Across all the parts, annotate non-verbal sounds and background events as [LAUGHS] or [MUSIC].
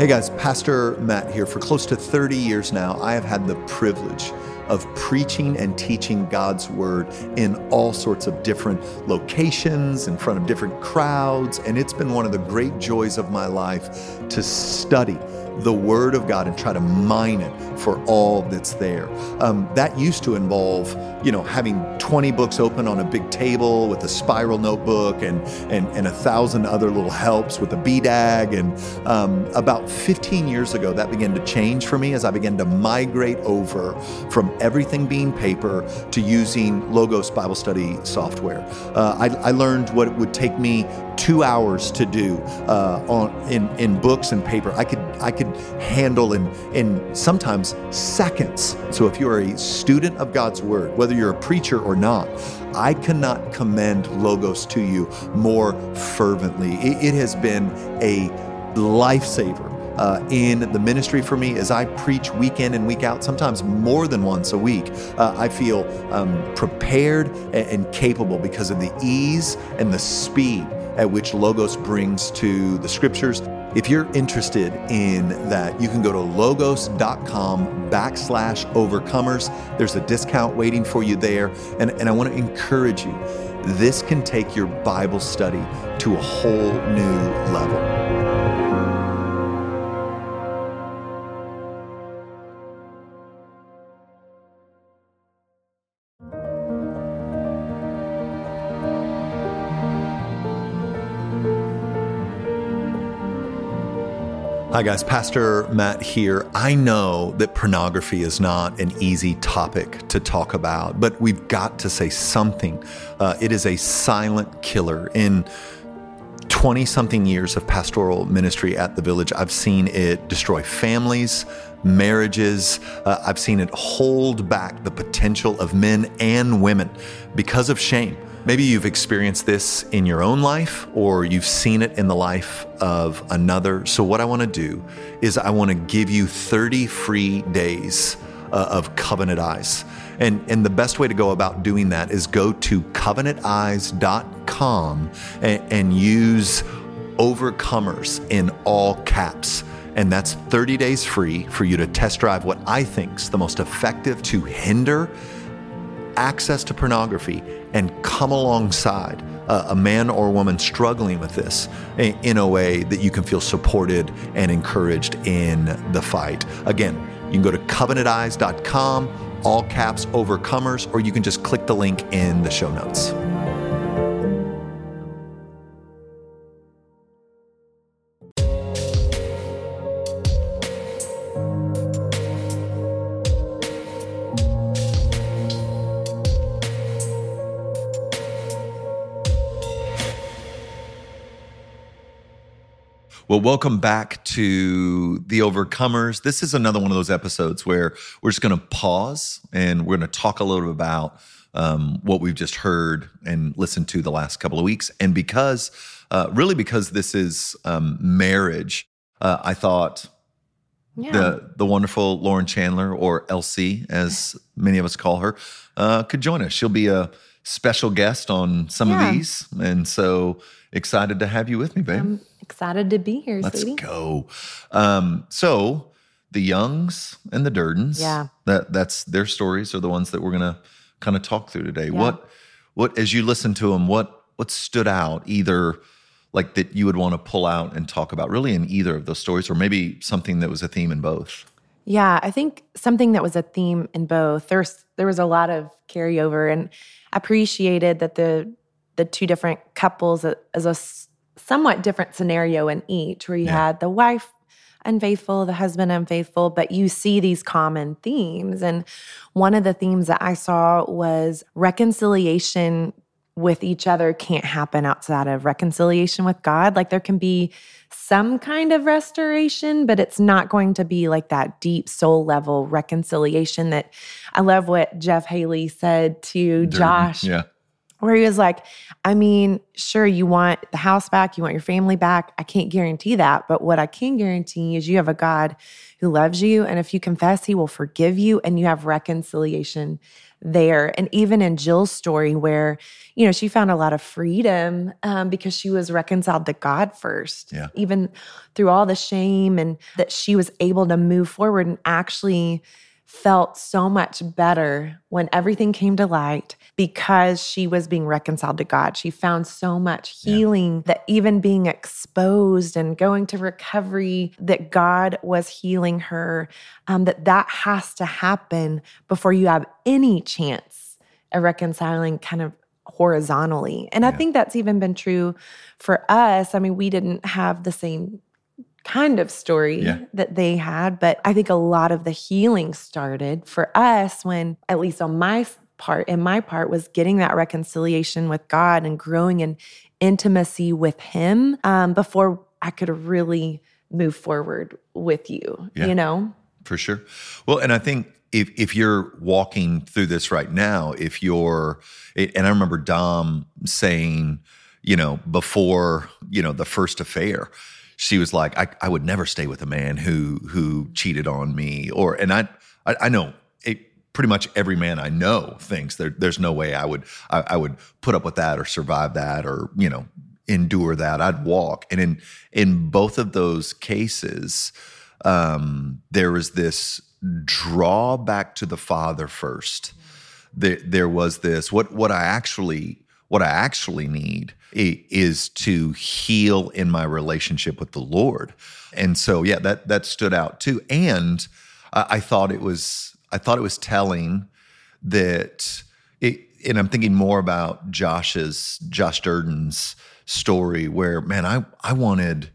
Hey guys, Pastor Matt here. For close to 30 years now, I have had the privilege of preaching and teaching God's word in all sorts of different locations, in front of different crowds. And it's been one of the great joys of my life to study the Word of God and try to mine it for all that's there. Um, that used to involve, you know, having 20 books open on a big table with a spiral notebook and and, and a thousand other little helps with a BDAG. And um, about 15 years ago, that began to change for me as I began to migrate over from everything being paper to using Logos Bible Study software. Uh, I, I learned what it would take me two hours to do uh, on in in books and paper. I could I could handle in in sometimes seconds. So if you're a student of God's word, whether you're a preacher or not, I cannot commend Logos to you more fervently. It, it has been a lifesaver. Uh, in the ministry for me as I preach week in and week out, sometimes more than once a week. Uh, I feel um, prepared and, and capable because of the ease and the speed at which Logos brings to the scriptures. If you're interested in that, you can go to logos.com backslash overcomers. There's a discount waiting for you there. And, and I want to encourage you this can take your Bible study to a whole new Hi, guys. Pastor Matt here. I know that pornography is not an easy topic to talk about, but we've got to say something. Uh, it is a silent killer. In 20 something years of pastoral ministry at the village, I've seen it destroy families, marriages. Uh, I've seen it hold back the potential of men and women because of shame. Maybe you've experienced this in your own life or you've seen it in the life of another. So, what I want to do is, I want to give you 30 free days uh, of Covenant Eyes. And, and the best way to go about doing that is go to covenanteyes.com and, and use overcomers in all caps. And that's 30 days free for you to test drive what I think is the most effective to hinder access to pornography and come alongside uh, a man or woman struggling with this in a way that you can feel supported and encouraged in the fight. Again, you can go to covenanteyes.com, all caps overcomers, or you can just click the link in the show notes. Well, welcome back to The Overcomers. This is another one of those episodes where we're just going to pause and we're going to talk a little bit about um, what we've just heard and listened to the last couple of weeks. And because, uh, really, because this is um, marriage, uh, I thought yeah. the the wonderful Lauren Chandler, or LC, as [LAUGHS] many of us call her, uh, could join us. She'll be a special guest on some yeah. of these, and so excited to have you with me, babe. Um, excited to be here, Let's sweetie. go. Um, so the Youngs and the Durdens. Yeah. That that's their stories are the ones that we're gonna kind of talk through today. Yeah. What what as you listen to them, what what stood out either like that you would want to pull out and talk about really in either of those stories, or maybe something that was a theme in both? Yeah, I think something that was a theme in both. There's there was a lot of carryover and appreciated that the the two different couples as a somewhat different scenario in each, where you yeah. had the wife unfaithful, the husband unfaithful, but you see these common themes. And one of the themes that I saw was reconciliation with each other can't happen outside of reconciliation with God. Like there can be some kind of restoration, but it's not going to be like that deep soul level reconciliation that I love what Jeff Haley said to Durden. Josh. Yeah where he was like, I mean, sure, you want the house back, you want your family back. I can't guarantee that. But what I can guarantee is you have a God who loves you. And if you confess, he will forgive you and you have reconciliation there. And even in Jill's story, where, you know, she found a lot of freedom um, because she was reconciled to God first, yeah. even through all the shame, and that she was able to move forward and actually felt so much better when everything came to light because she was being reconciled to God. She found so much healing yeah. that even being exposed and going to recovery, that God was healing her, um, that that has to happen before you have any chance of reconciling kind of horizontally. And yeah. I think that's even been true for us. I mean, we didn't have the same kind of story yeah. that they had. But I think a lot of the healing started for us when, at least on my part, in my part, was getting that reconciliation with God and growing in intimacy with Him um, before I could really move forward with you, yeah, you know? For sure. Well, and I think if if you're walking through this right now, if you're, and I remember Dom saying, you know, before, you know, the first affair, she was like, I, I would never stay with a man who who cheated on me. Or and I I, I know it, pretty much every man I know thinks there, there's no way I would I, I would put up with that or survive that or you know endure that. I'd walk. And in in both of those cases, um, there was this draw back to the father first. There, there was this what what I actually what I actually need is to heal in my relationship with the Lord. And so, yeah, that that stood out too. And I, I thought it was I thought it was telling that it, and I'm thinking more about Josh's Josh Durden's story where man, I I wanted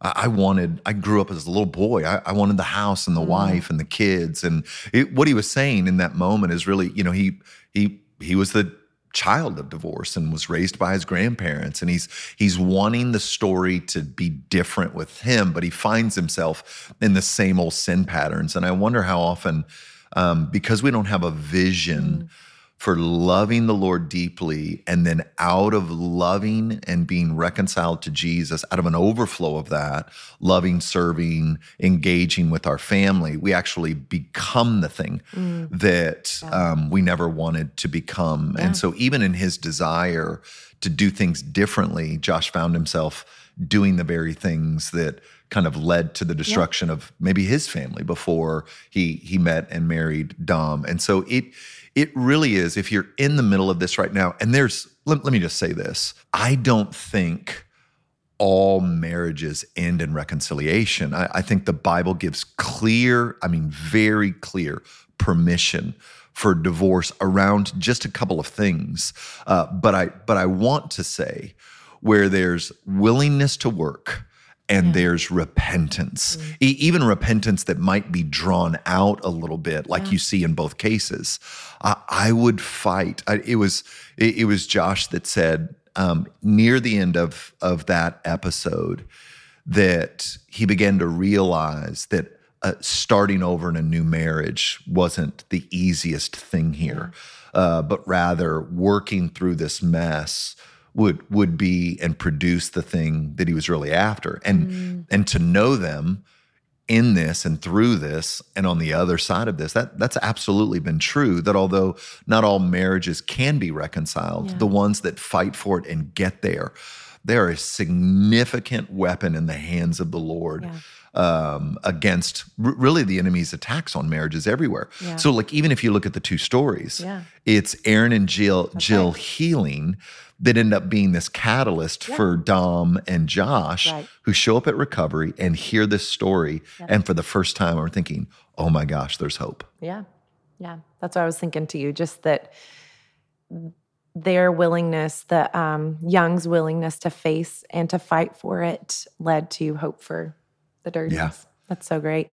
I wanted, I grew up as a little boy. I, I wanted the house and the mm. wife and the kids. And it, what he was saying in that moment is really, you know, he, he, he was the child of divorce and was raised by his grandparents and he's he's wanting the story to be different with him but he finds himself in the same old sin patterns. And i wonder how often um, because we don't have a vision mm for loving the Lord deeply and then out of loving and being reconciled to Jesus, out of an overflow of that, loving, serving, engaging with our family, we actually become the thing mm. that yeah. um, we never wanted to become. Yeah. And so, even in his desire to do things differently, Josh found himself doing the very things that kind of led to the destruction yeah. of maybe his family before he he met and married Dom. And so it it really is, if you're in the middle of this right now, and there's, let, let me just say this I don't think all marriages end in reconciliation. I, I think the Bible gives clear, I mean, very clear permission for divorce around just a couple of things. Uh, but I but I want to say where there's willingness to work, and yeah. there's repentance, mm. e- even repentance that might be drawn out a little bit, like yeah. you see in both cases. I, I would fight. I, it was it, it, was Josh that said um, near the end of of that episode that he began to realize that uh, starting over in a new marriage wasn't the easiest thing here, uh, but rather working through this mess would would be and produce the thing that he was really after and mm. and to know them in this and through this and on the other side of this that that's absolutely been true that although not all marriages can be reconciled yeah. the ones that fight for it and get there they're a significant weapon in the hands of the lord yeah um, against r- really the enemy's attacks on marriages everywhere. Yeah. So, like, even if you look at the two stories, yeah. it's Aaron and Jill, Jill healing that end up being this catalyst yeah. for Dom and Josh, right. who show up at recovery and hear this story. And for the first time, are thinking, oh my gosh, there's hope. Yeah. Yeah. That's what I was thinking to you. Just that their willingness, the um, Young's willingness to face and to fight for it led to hope for the Durdens. Yeah. That's so great.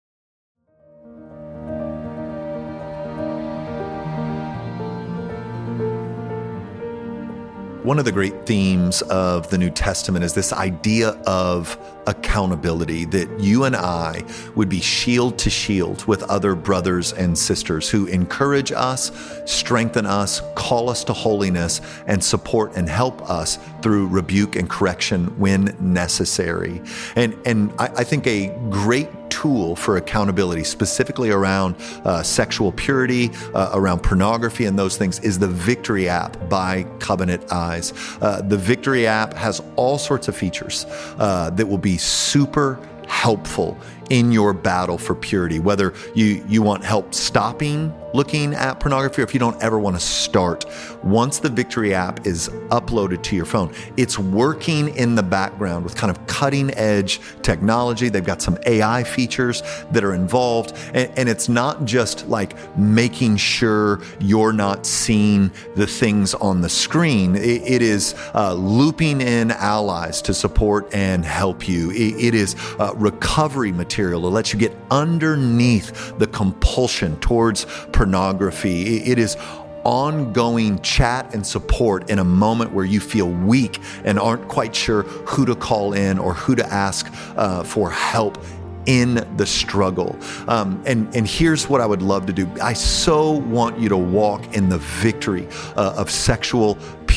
One of the great themes of the New Testament is this idea of accountability that you and I would be shield to shield with other brothers and sisters who encourage us, strengthen us, call us to holiness, and support and help us through rebuke and correction when necessary. And, and I, I think a great tool for accountability, specifically around uh, sexual purity, uh, around pornography, and those things, is the Victory app by Covenant Eyes. Uh, the Victory app has all sorts of features uh, that will be super helpful in your battle for purity, whether you, you want help stopping looking at pornography or if you don't ever want to start. Once the Victory app is uploaded to your phone, it's working in the background with kind of cutting edge technology. They've got some AI features that are involved. And, and it's not just like making sure you're not seeing the things on the screen, it, it is uh, looping in allies to support and help you. it, it is uh, recovery material to let you get underneath the compulsion towards pornography pornography. It is ongoing chat and support in a moment where you feel weak and aren't quite sure who to call in or who to ask uh, for help in the struggle. Um, and, and here's what I would love to do I so want you to walk in the victory uh, of sexual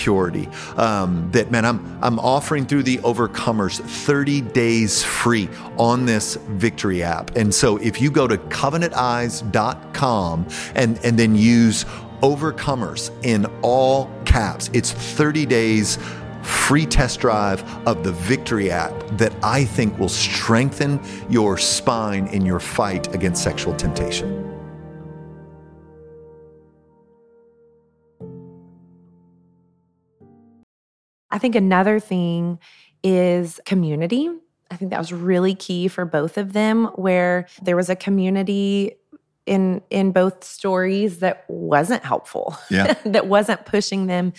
purity. Um, that, man, I'm, I'm offering through the Overcomers 30 days free on this victory app. And so if you go to covenanteyes.com and, and then use Overcomers in all caps, it's 30 days free test drive of the Victory app that I think will strengthen your spine in your fight against sexual temptation. I think another thing is community. I think that was really key for both of them, where there was a community in in both stories that wasn't helpful, yeah. [LAUGHS] that wasn't pushing them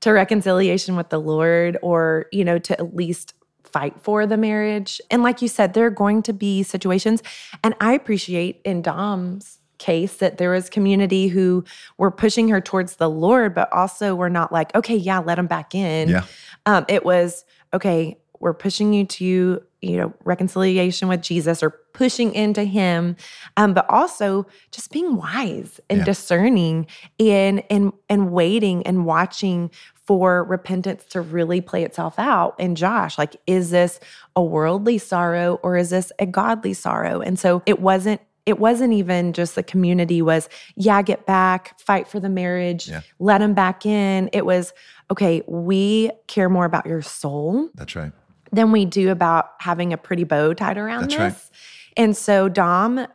to reconciliation with the Lord or, you know, to at least fight for the marriage. And like you said, there are going to be situations. And I appreciate in Dom's case that there was community who were pushing her towards the Lord, but also were not like, okay, yeah, let him back in. Yeah. Um, it was, okay, we're pushing you to you know reconciliation with jesus or pushing into him um, but also just being wise and yeah. discerning and and and waiting and watching for repentance to really play itself out and josh like is this a worldly sorrow or is this a godly sorrow and so it wasn't it wasn't even just the community was yeah get back fight for the marriage yeah. let him back in it was okay we care more about your soul that's right than we do about having a pretty bow tied around That's this. Right. And so, Dom,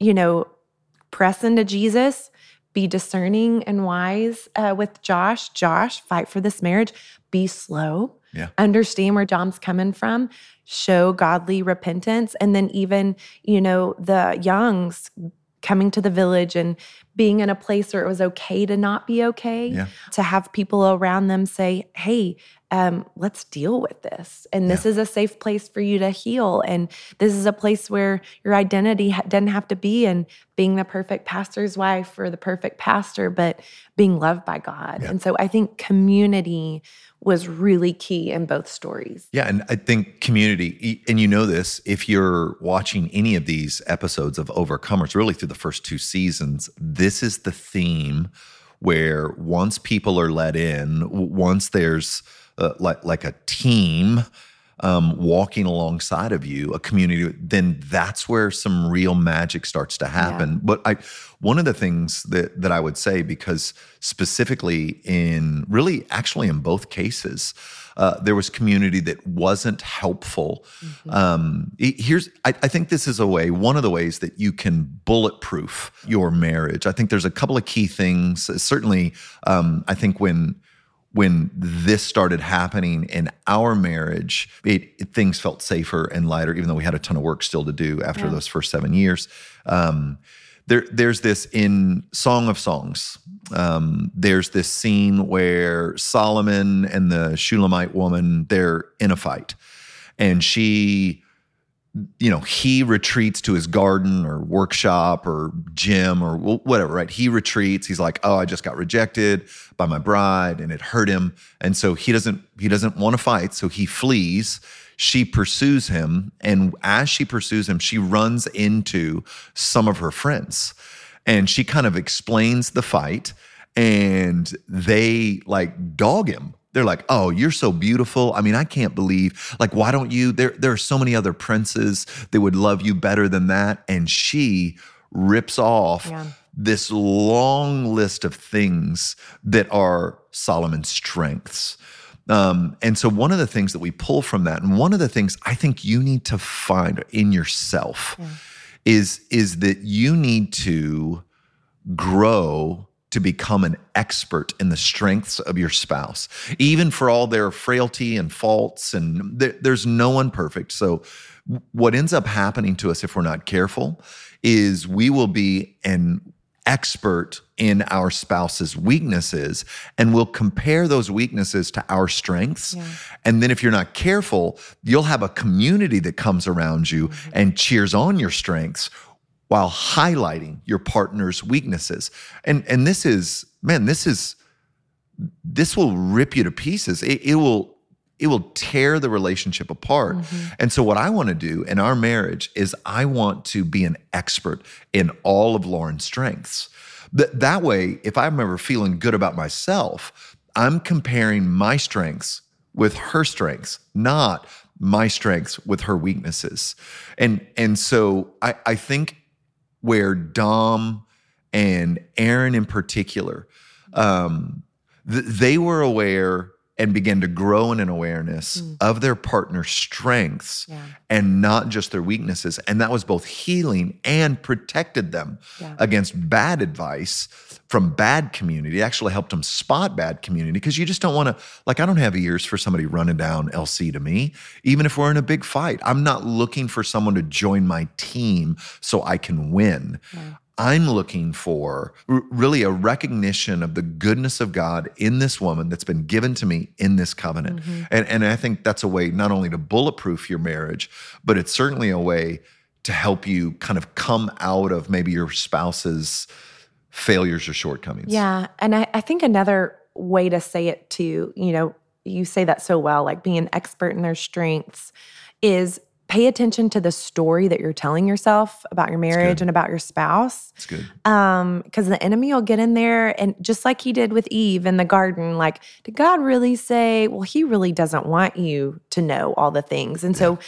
you know, press into Jesus, be discerning and wise uh, with Josh. Josh, fight for this marriage, be slow. Yeah. Understand where Dom's coming from, show godly repentance. And then, even, you know, the Youngs coming to the village and being in a place where it was okay to not be okay, yeah. to have people around them say, hey, um, let's deal with this. And this yeah. is a safe place for you to heal. And this is a place where your identity ha- doesn't have to be in being the perfect pastor's wife or the perfect pastor, but being loved by God. Yeah. And so I think community was really key in both stories. Yeah. And I think community, and you know this, if you're watching any of these episodes of Overcomers, really through the first two seasons, this is the theme where once people are let in, once there's uh, like like a team um, walking alongside of you, a community, then that's where some real magic starts to happen. Yeah. But I, one of the things that that I would say, because specifically in really actually in both cases, uh, there was community that wasn't helpful. Mm-hmm. Um, here's, I, I, think this is a way, one of the ways that you can bulletproof your marriage. I think there's a couple of key things. Certainly, um, I think when when this started happening in our marriage, it, it, things felt safer and lighter, even though we had a ton of work still to do after yeah. those first seven years. Um, there, there's this in Song of Songs. Um, there's this scene where Solomon and the Shulamite woman they're in a fight, and she you know, he retreats to his garden or workshop or gym or whatever, right? He retreats. He's like, "Oh, I just got rejected by my bride and it hurt him." And so he doesn't he doesn't want to fight, so he flees. She pursues him, and as she pursues him, she runs into some of her friends. And she kind of explains the fight and they like dog him they're like, "Oh, you're so beautiful. I mean, I can't believe. Like, why don't you? There, there are so many other princes that would love you better than that." And she rips off yeah. this long list of things that are Solomon's strengths. Um, and so, one of the things that we pull from that, and one of the things I think you need to find in yourself, yeah. is is that you need to grow to become an expert in the strengths of your spouse, even for all their frailty and faults. And there, there's no one perfect. So, what ends up happening to us if we're not careful is we will be an expert in our spouse's weaknesses and we'll compare those weaknesses to our strengths. Yeah. And then if you're not careful, you'll have a community that comes around you mm-hmm. and cheers on your strengths while highlighting your partner's weaknesses. And and this is man, this is this will rip you to pieces. It, it will it will tear the relationship apart. Mm-hmm. And so what I want to do in our marriage is I want to be an expert in all of Lauren's strengths. That that way, if I'm ever feeling good about myself, I'm comparing my strengths with her strengths, not my strengths with her weaknesses. And and so I, I think where Dom and Aaron in particular, um, th- they were aware and began to grow in an awareness mm. of their partner's strengths yeah. and not just their weaknesses. And that was both healing and protected them yeah. against bad advice from bad community. It actually helped them spot bad community because you just don't want to, like, I don't have ears for somebody running down LC to me, even if we're in a big fight. I'm not looking for someone to join my team so I can win. Yeah. I'm looking for really a recognition of the goodness of God in this woman that's been given to me in this covenant. Mm-hmm. And, and I think that's a way not only to bulletproof your marriage, but it's certainly a way to help you kind of come out of maybe your spouse's failures or shortcomings. Yeah. And I, I think another way to say it too, you know, you say that so well, like being an expert in their strengths is pay attention to the story that you're telling yourself about your marriage and about your spouse. It's good. Um, because the enemy will get in there and just like he did with Eve in the garden, like, did God really say, well, he really doesn't want you to know all the things. And yeah. so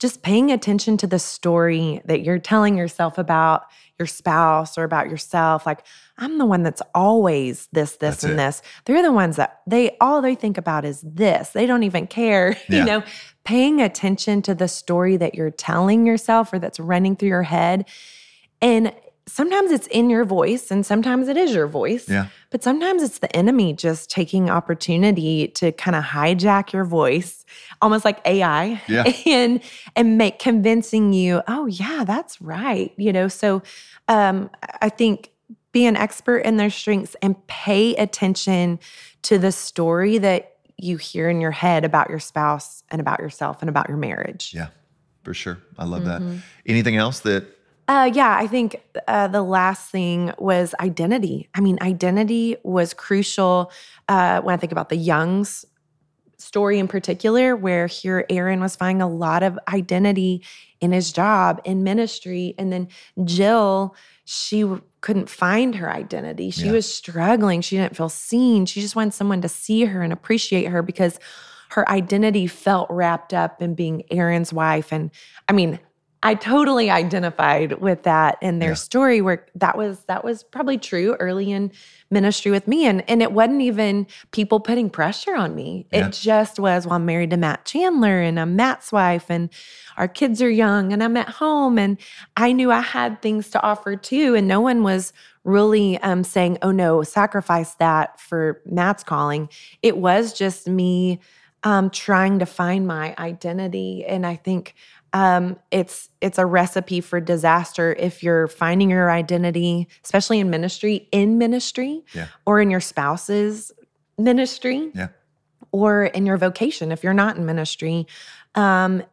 just paying attention to the story that you're telling yourself about your spouse or about yourself, like, I'm the one that's always this, this, that's and it. this. They're the ones that they all they think about is this. They don't even care, [LAUGHS] yeah. you know paying attention to the story that you're telling yourself or that's running through your head. And sometimes it's in your voice and sometimes it is your voice. Yeah. But sometimes it's the enemy just taking opportunity to kind of hijack your voice, almost like AI. Yeah. [LAUGHS] And and make convincing you, oh yeah, that's right. You know, so um I think be an expert in their strengths and pay attention to the story that you hear in your head about your spouse and about yourself and about your marriage. Yeah, for sure. I love mm-hmm. that. Anything else that? Uh, yeah, I think uh, the last thing was identity. I mean, identity was crucial uh, when I think about the Youngs story in particular, where here Aaron was finding a lot of identity in his job, in ministry. And then Jill, she couldn't find her identity. She yeah. was struggling. She didn't feel seen. She just wanted someone to see her and appreciate her because her identity felt wrapped up in being Aaron's wife. And I mean, I totally identified with that in their yeah. story where that was that was probably true early in ministry with me and and it wasn't even people putting pressure on me. Yeah. It just was well I'm married to Matt Chandler and I'm Matt's wife and our kids are young and I'm at home and I knew I had things to offer too and no one was really um, saying oh no sacrifice that for Matt's calling. It was just me um, trying to find my identity and I think um, it's it's a recipe for disaster if you're finding your identity, especially in ministry, in ministry, yeah. or in your spouse's ministry, yeah. or in your vocation if you're not in ministry, um,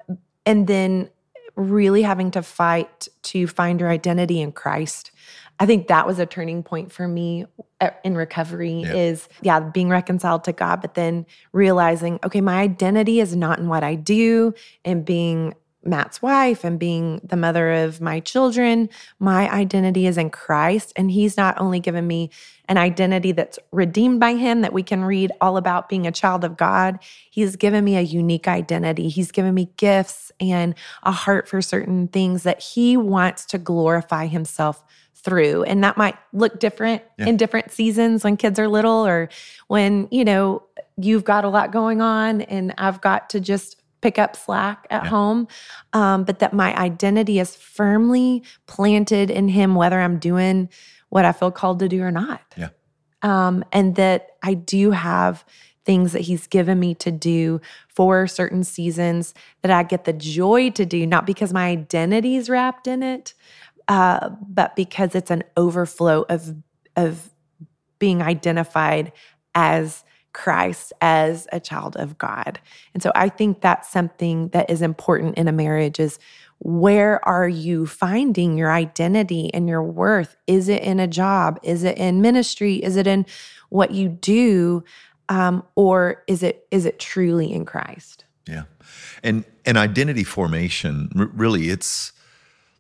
and then really having to fight to find your identity in Christ. I think that was a turning point for me uh, in recovery yeah. is yeah, being reconciled to God, but then realizing, okay, my identity is not in what I do and being Matt's wife and being the mother of my children, my identity is in Christ. And He's not only given me an identity that's redeemed by Him, that we can read all about being a child of God, He's given me a unique identity. He's given me gifts and a heart for certain things that He wants to glorify Himself through. And that might look different yeah. in different seasons when kids are little or when, you know, you've got a lot going on and I've got to just pick up slack at yeah. home, um, but that my identity is firmly planted in Him, whether I'm doing what I feel called to do or not. Yeah. Um, and that I do have things that He's given me to do for certain seasons that I get the joy to do, not because my identity is wrapped in it, uh, but because it's an overflow of of being identified as Christ as a child of God. And so I think that's something that is important in a marriage is where are you finding your identity and your worth? Is it in a job? Is it in ministry? Is it in what you do? Um, or is it is it truly in Christ? Yeah, and and identity formation really it's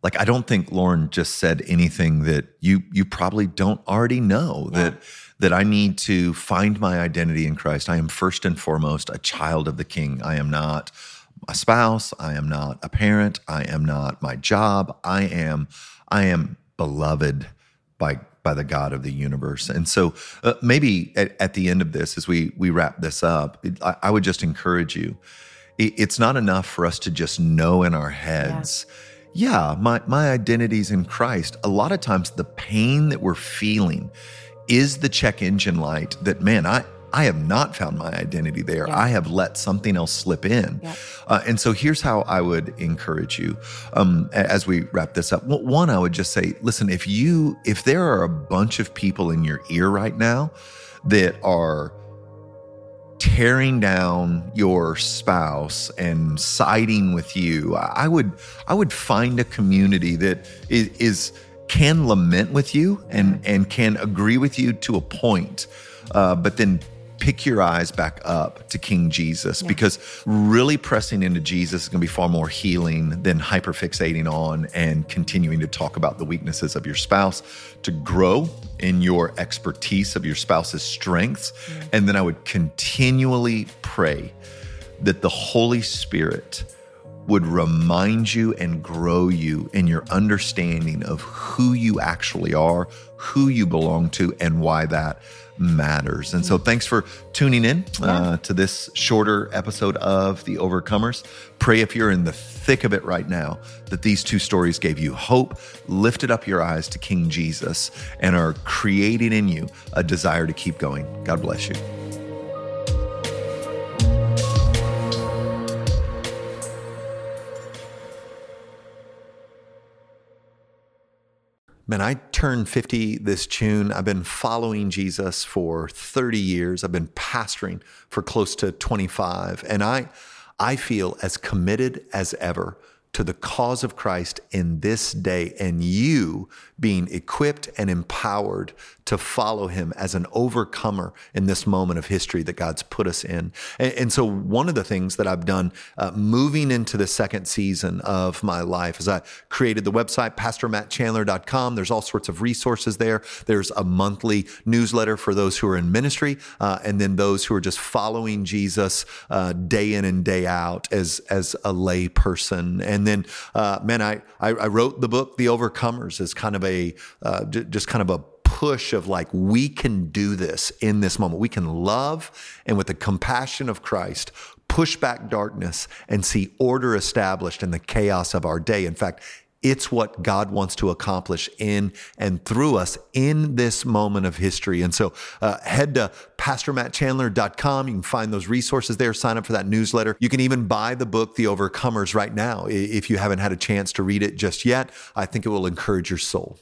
like I don't think Lauren just said anything that you you probably don't already know yeah. that that I need to find my identity in Christ. I am first and foremost a child of the King. I am not a spouse, I am not a parent, I am not my job. I am I am beloved by by the God of the universe. And so uh, maybe at, at, the end of this as we we wrap this up, it, I, I, would just encourage you. It, it's not enough for us to just know in our heads. Yeah yeah, my, my identity's in Christ. A lot of times the pain that we're feeling is the check engine light that, man, I, I have not found my identity there. Yeah. I have let something else slip in. Yeah. Uh, and so here's how I would encourage you um, as we wrap this up. One, I would just say, listen, if you, if there are a bunch of people in your ear right now that are tearing down your spouse and siding with you i would i would find a community that is, is can lament with you and and can agree with you to a point uh, but then pick your eyes back up to King Jesus yeah. because really pressing into Jesus is going to be far more healing than hyperfixating on and continuing to talk about the weaknesses of your spouse to grow in your expertise of your spouse's strengths. Yeah. And then I would continually pray that the Holy Spirit would remind you and grow you in your understanding of who you actually are, who you belong to, and why that matters. And so, thanks for tuning in uh, to this shorter episode of The Overcomers. Pray if you're in the thick of it right now that these two stories gave you hope, lifted up your eyes to King Jesus, and are creating in you a desire to keep going. God bless you. Man, I turned 50 this June. I've been following Jesus for 30 years. I've been pastoring for close to 25. And I, I feel as committed as ever to the cause of Christ in this day and you being equipped and empowered to follow him as an overcomer in this moment of history that God's put us in. And, and so, one of the things that I've done uh, moving into the second season of my life is I created the website, pastormattchandler.com. There's all sorts of resources there. There's a monthly newsletter for those who are in ministry, uh, and then those who are just following Jesus uh, day in and day out as, as a lay person. And then, uh, man, I, I, I wrote the book, The Overcomers, as kind of a uh, just kind of a push of like we can do this in this moment. We can love and with the compassion of Christ push back darkness and see order established in the chaos of our day. In fact, it's what God wants to accomplish in and through us in this moment of history. And so uh, head to pastormattchandler.com. You can find those resources there. Sign up for that newsletter. You can even buy the book, The Overcomers, right now if you haven't had a chance to read it just yet. I think it will encourage your soul.